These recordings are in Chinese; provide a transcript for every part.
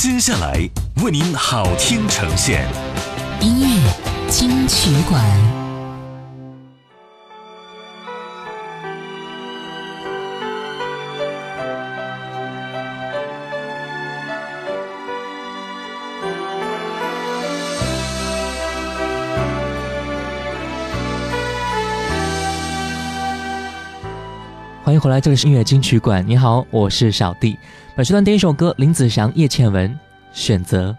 接下来为您好听呈现，音乐金曲馆。回来这里是音乐金曲馆，你好，我是小弟。本时段第一首歌，林子祥、叶倩文选择。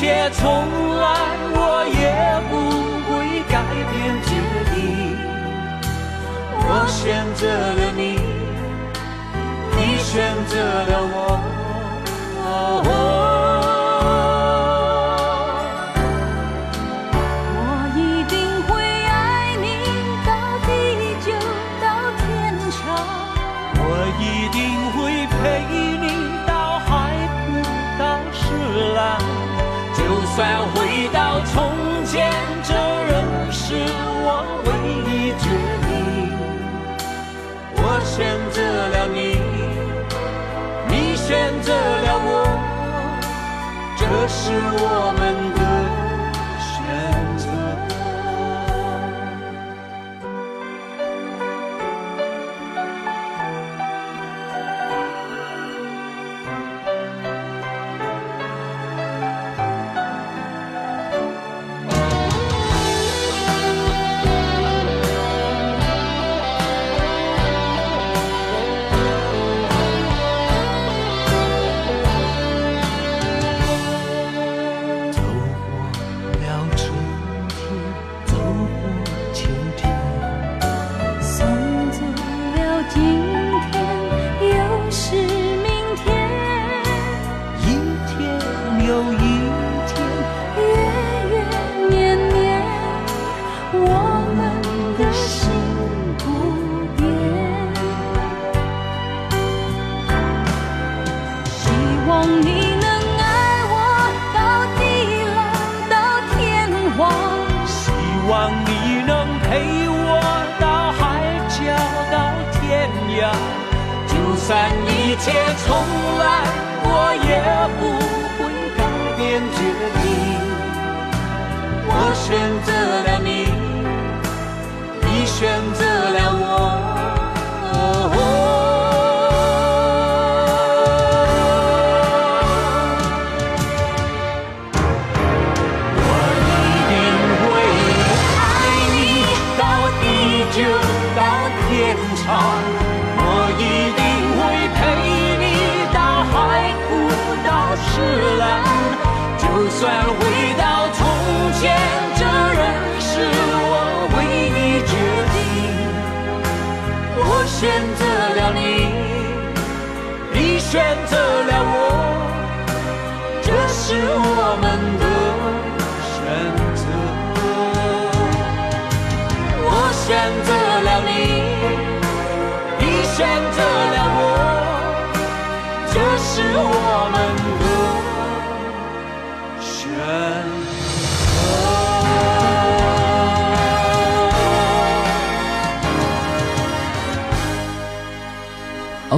一切从来我也不会改变决定，我选择了你，你选择了我。是我们。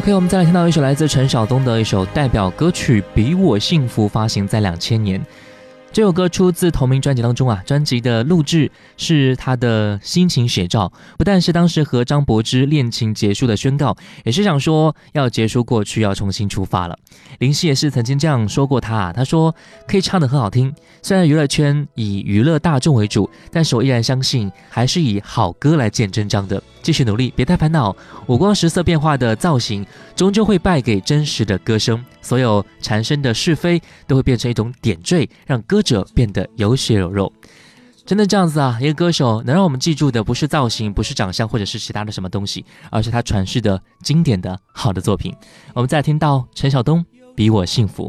可以，我们再来听到一首来自陈晓东的一首代表歌曲《比我幸福》，发行在两千年。这首歌出自同名专辑当中啊，专辑的录制是他的心情写照，不但是当时和张柏芝恋情结束的宣告，也是想说要结束过去，要重新出发了。林夕也是曾经这样说过他啊，他说可以唱的很好听，虽然娱乐圈以娱乐大众为主，但是我依然相信还是以好歌来见真章的，继续努力，别太烦恼。五光十色变化的造型终究会败给真实的歌声，所有产生的是非都会变成一种点缀，让歌。者变得有血有肉，真的这样子啊？一个歌手能让我们记住的，不是造型，不是长相，或者是其他的什么东西，而是他传世的经典的好的作品。我们再听到陈晓东，《比我幸福》。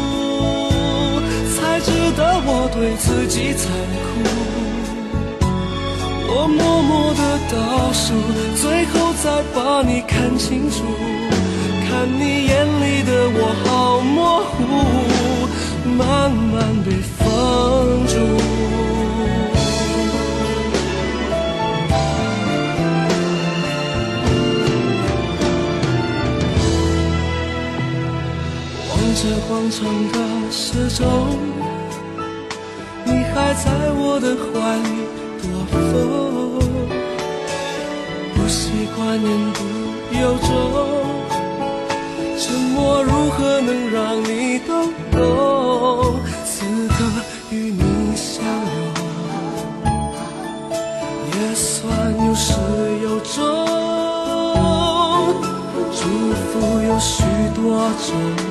才值得我对自己残酷。我默默的倒数，最后再把你看清楚。看你眼里的我好模糊，慢慢被放逐。望着广场。的。始终，你还在我的怀里躲风。不习惯言不由衷，沉默如何能让你懂？此刻与你相拥，也算有始有终。祝福有许多种。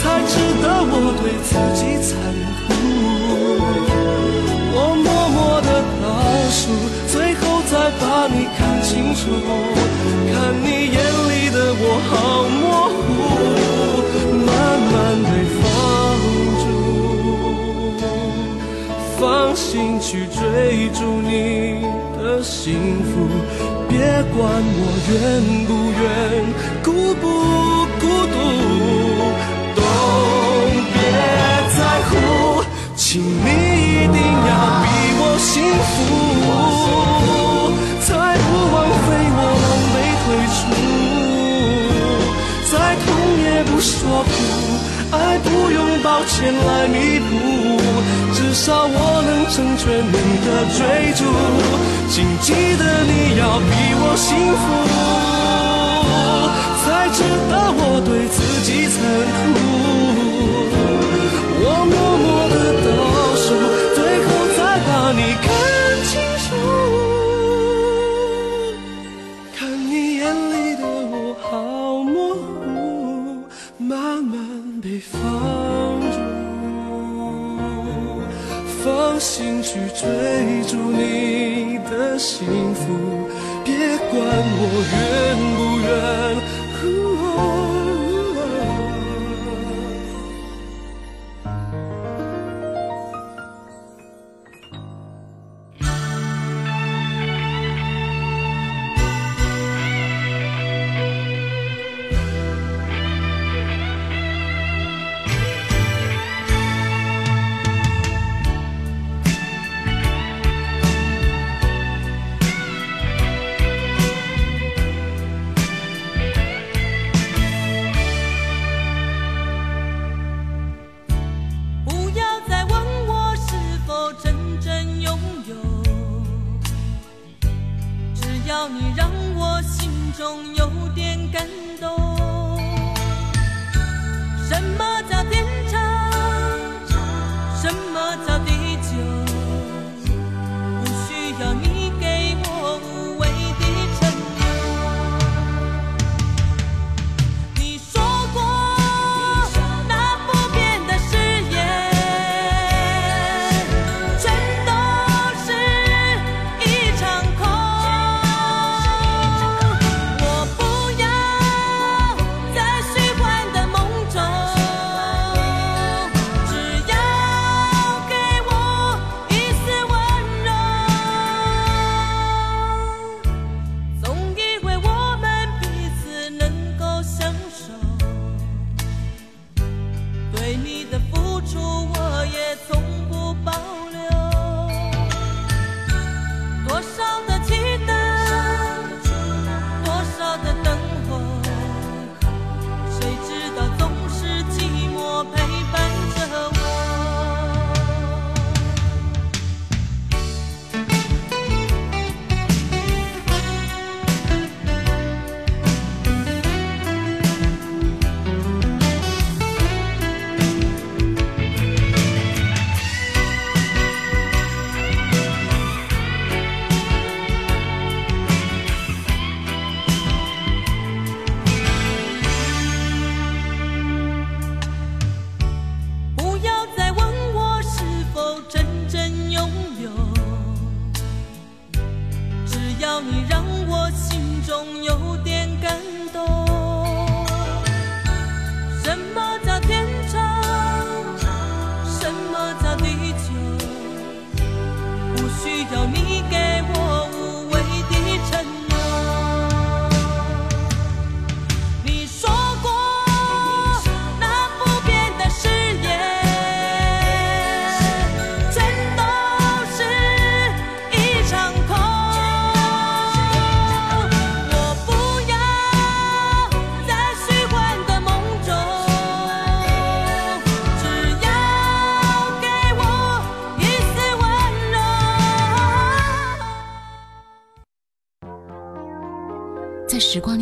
才值得我对自己残酷。我默默的倒数，最后再把你看清楚，看你眼里的我好模糊，慢慢被放逐。放心去追逐你的幸福，别管我愿不愿，顾不。请你一定要比我幸福，才不枉费我狼狈退出。再痛也不说苦，爱不用抱歉来弥补，至少我能成全你的追逐。请记得你要比我幸福，才值得我对自己残酷。will 你让我心中有点感。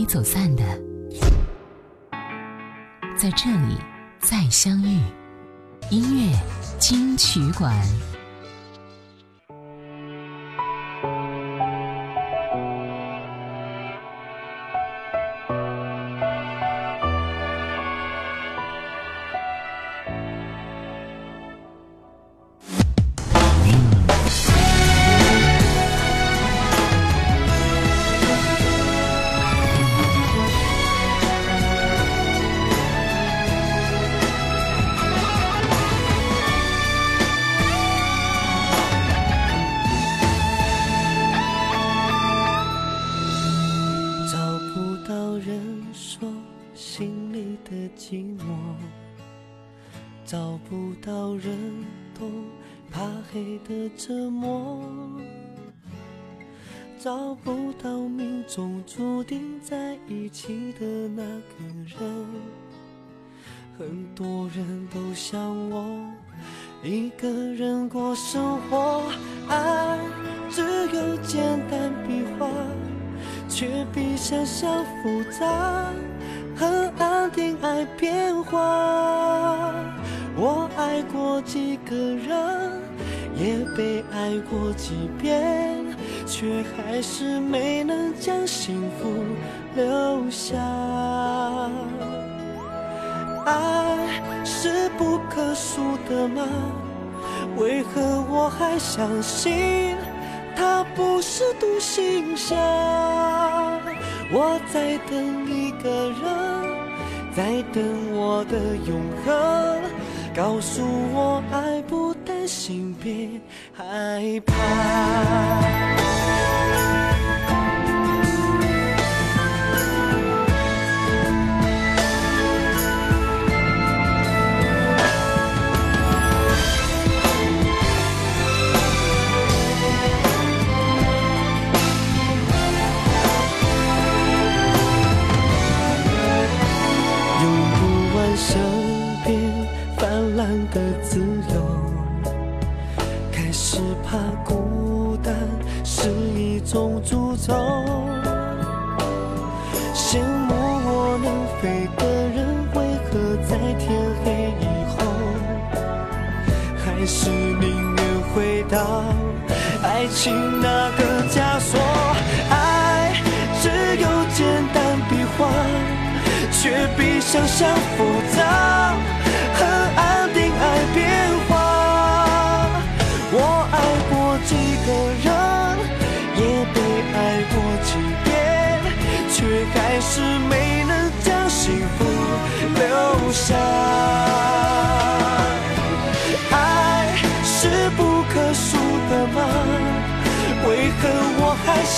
走散的，在这里再相遇。音乐金曲馆。不到命中注定在一起的那个人，很多人都像我，一个人过生活。爱只有简单笔画，却比想象复杂，很安定爱变化。我爱过几个人，也被爱过几遍。却还是没能将幸福留下。爱是不可数的吗？为何我还相信它不是独行侠？我在等一个人，在等我的永恒。告诉我，爱不担心，别害怕。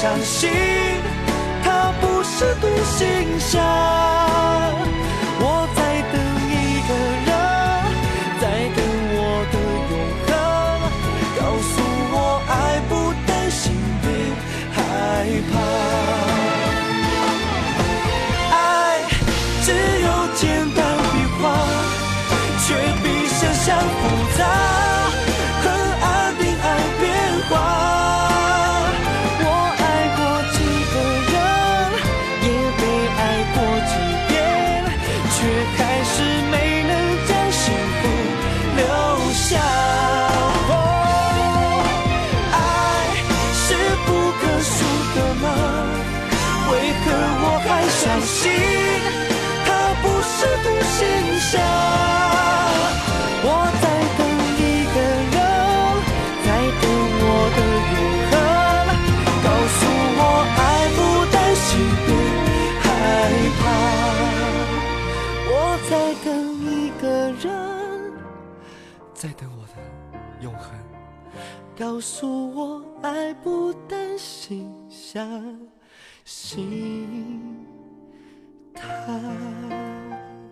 相信他不是独行侠，我在等一个人，在等我的永恒。告诉我，爱不担心，别害怕。爱只有简单笔画，却比想象复杂。告诉我，爱不单行，相信他。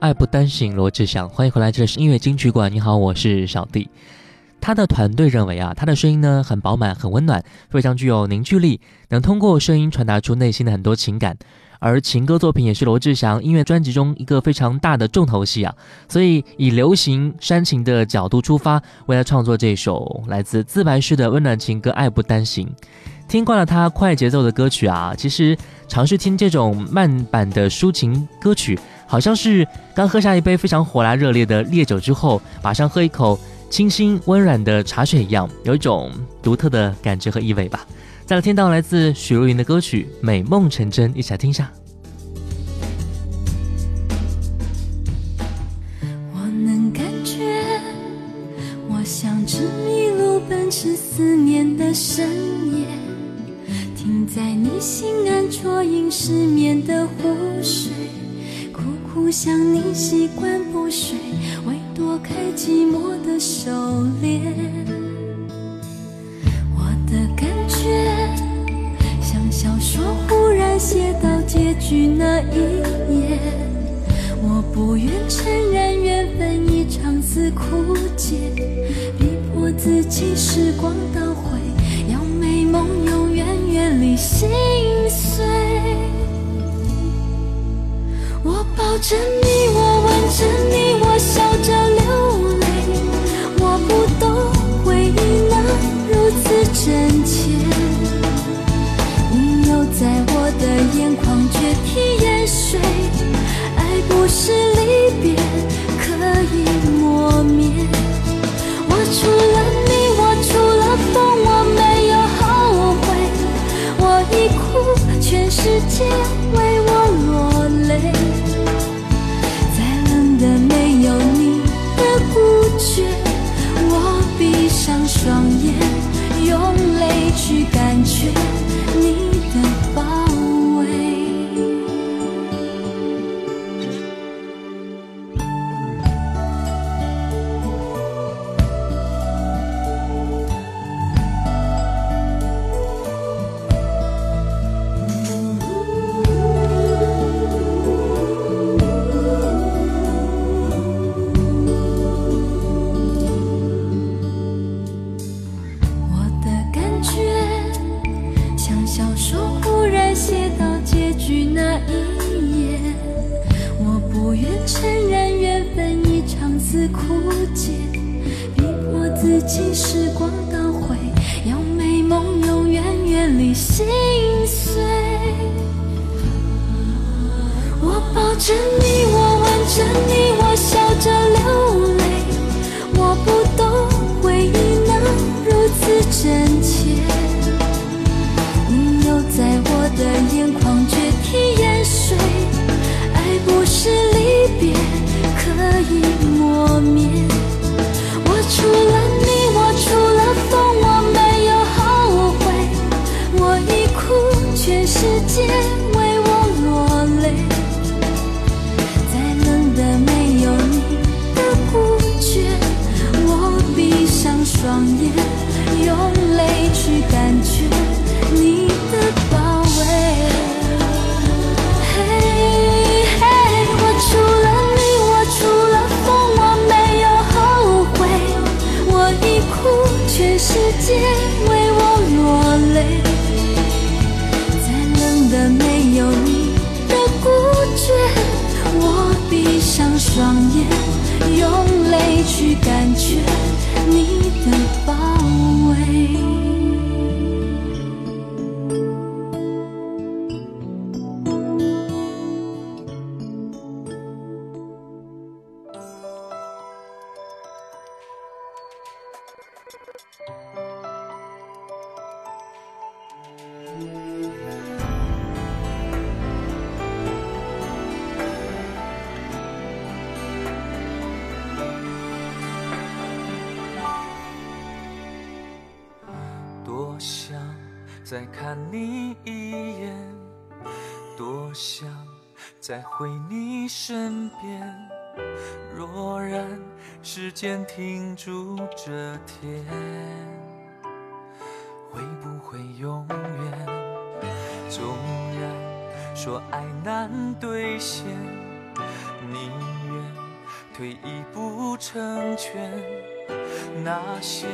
爱不单行，罗志祥，欢迎回来，这里是音乐金曲馆。你好，我是小弟。他的团队认为啊，他的声音呢很饱满、很温暖，非常具有凝聚力，能通过声音传达出内心的很多情感。而情歌作品也是罗志祥音乐专辑中一个非常大的重头戏啊，所以以流行煽情的角度出发，为他创作这首来自自白式的温暖情歌《爱不单行》。听惯了他快节奏的歌曲啊，其实尝试听这种慢版的抒情歌曲，好像是刚喝下一杯非常火辣热烈的烈酒之后，马上喝一口。清新温软的茶水一样，有一种独特的感觉和意味吧。再来听到来自许茹芸的歌曲《美梦成真》，一起来听一下。我能感觉，我像只麋鹿奔驰思念的深夜，停在你心安啜饮失眠的湖水，苦苦想你，习惯不睡。躲开寂寞的狩猎，我的感觉像小说忽然写到结局那一页。我不愿承认缘分一场似枯竭，逼迫自己时光倒回，要美梦永远远离心碎。抱着你，我吻着你，我笑着流泪。我不懂，回忆能如此真切。你又在我的眼眶，决堤淹水。爱不是离别可以磨灭。我除了你，我除了风，我没有后悔。我一哭，全世界。you 让双眼用泪去感觉你的。时间停住这天，会不会永远？纵然说爱难兑现，宁愿退一步成全。那些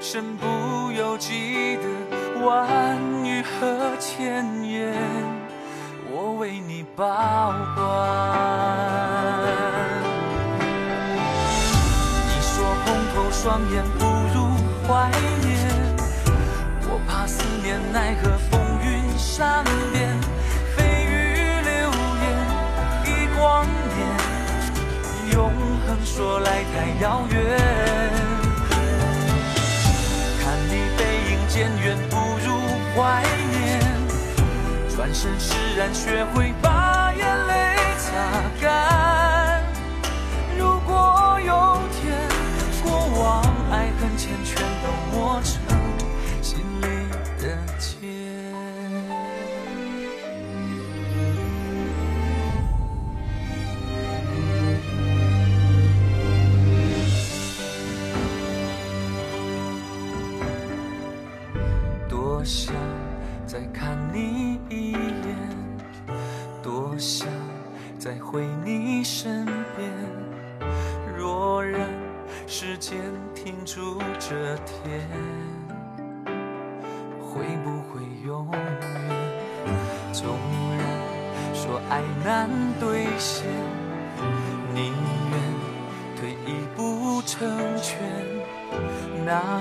身不由己的万语和千言，我为你保管。后，双眼不如怀念。我怕思念，奈何风云善变，蜚语流言一光年，永恒说来太遥远。看你背影渐远，不如怀念。转身释然，学会把眼泪擦干。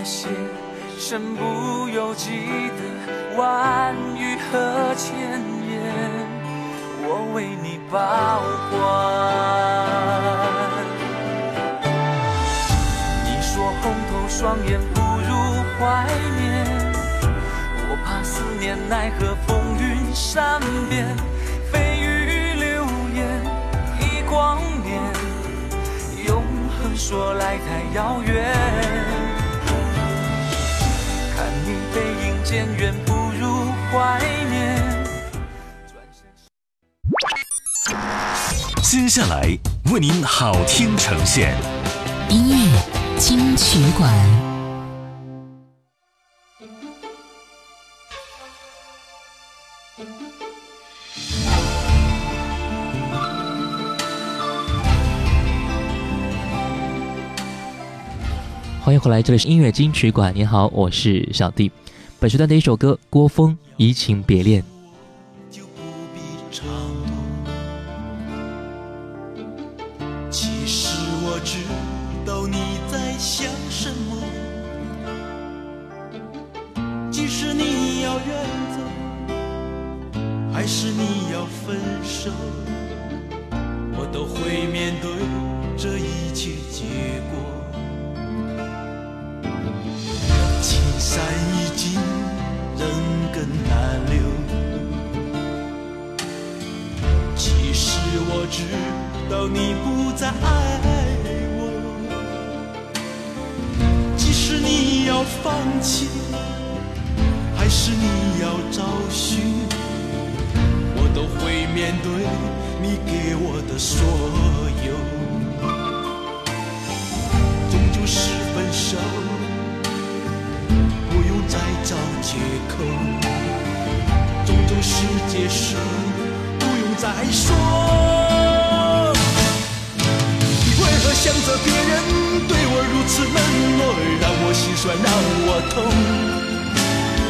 那些身不由己的万语和千言，我为你保管。你说红透双眼不如怀念，我怕思念奈何风云善变，蜚语流言一光年，永恒说来太遥远。不如怀念。接下来为您好听呈现，音乐金曲馆。欢迎回来，这里是音乐金曲馆。你好，我是小弟。本时段的一首歌，郭峰《移情别恋》。要放弃，还是你要找寻？我都会面对你给我的所有。终究是分手，不用再找借口。终究是结束，不用再说。想着别人对我如此冷落，让我心酸，让我痛。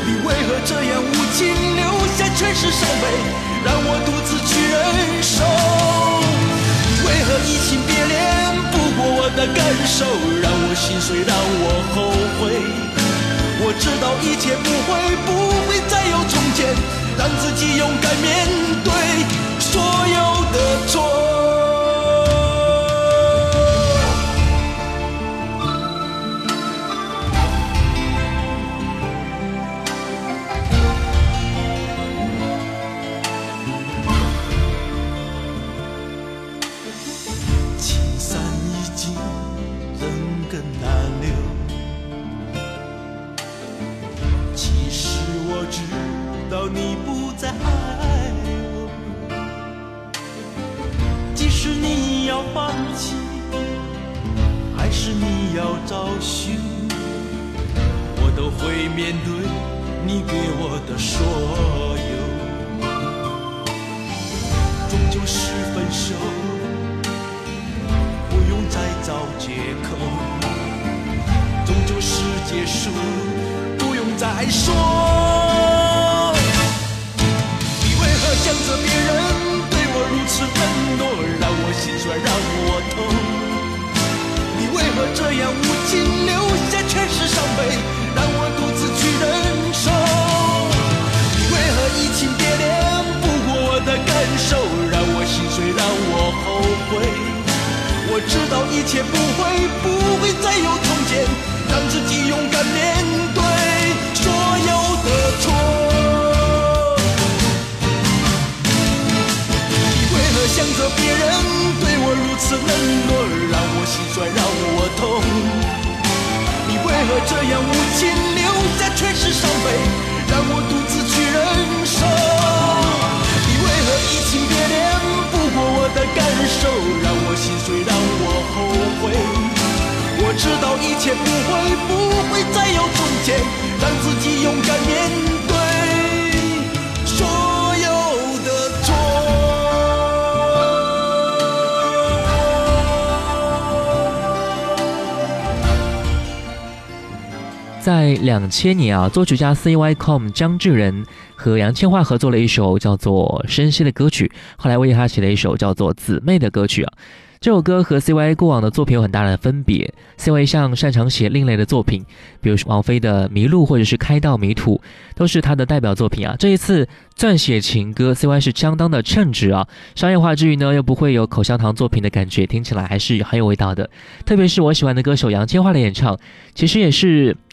你为何这样无情，留下全是伤悲，让我独自去忍受。为何移情别恋，不顾我的感受，让我心碎，让我后悔。我知道一切不会，不会再有从前，让自己勇敢面对所有的错。为何别人对我如此冷落，让我心酸，让我痛。你为何这样无情，留下全是伤悲，让我独自去忍受。你为何移情别恋，不顾我的感受，让我心碎，让我后悔。我知道一切不会，不会再有从前，让自己勇敢面对。在两千年啊，作曲家 C Y Com 张智仁和杨千嬅合作了一首叫做《深息》的歌曲，后来为他写了一首叫做《姊妹》的歌曲啊。这首歌和 C Y 过往的作品有很大的分别，C Y 像擅长写另类的作品，比如说王菲的《迷路》或者是《开到迷途》，都是他的代表作品啊。这一次撰写情歌，C Y 是相当的称职啊。商业化之余呢，又不会有口香糖作品的感觉，听起来还是很有味道的。特别是我喜欢的歌手杨千嬅的演唱，其实也是。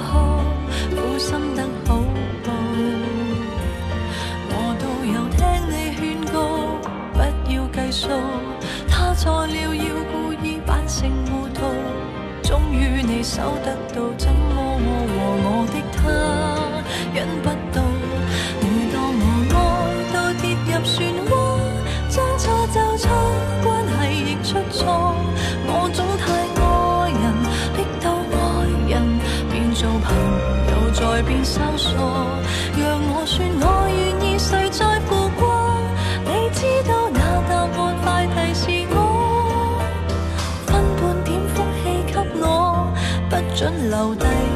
苦心得好报，我都有听你劝告，不要计数。他错了，要故意扮成糊涂，终于你守得到，怎么我和我的他忍不？生索，让我说，我愿意，谁在乎过？你知道那答案快提示我，分半点福气给我，不准留低。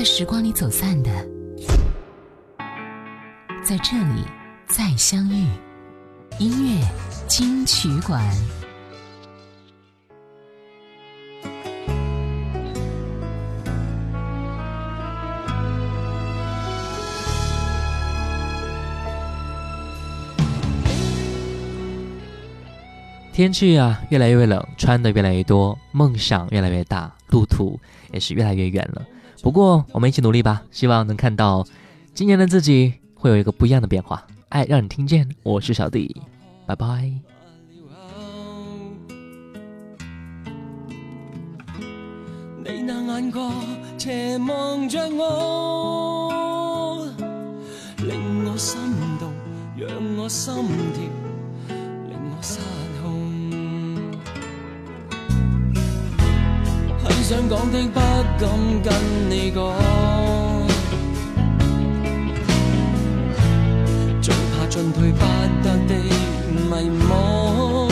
在时光里走散的，在这里再相遇。音乐金曲馆。天气啊，越来越冷，穿的越来越多，梦想越来越大，路途也是越来越远了。不过我们一起努力吧，希望能看到今年的自己会有一个不一样的变化。爱让你听见，我是小弟，拜拜。你着我，我我令心心动，让想讲的不敢跟你讲，最怕进退不得的迷惘。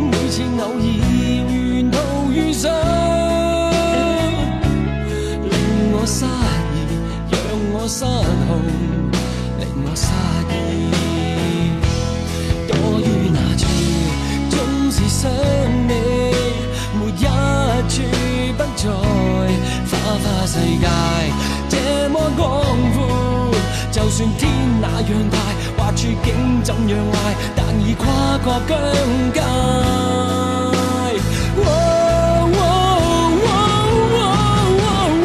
每次偶尔沿途遇上，令我失意，让我失控。世界这么广阔，就算天那样大，或处境怎样坏，但已跨过疆界。我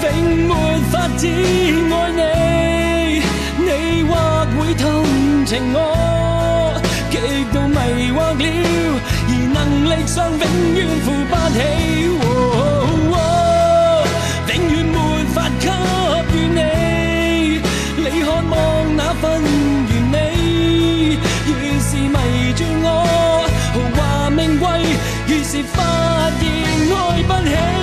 并没法子爱你，你或会同情我，极度迷惑了，而能力上永远付不起。发现爱不起。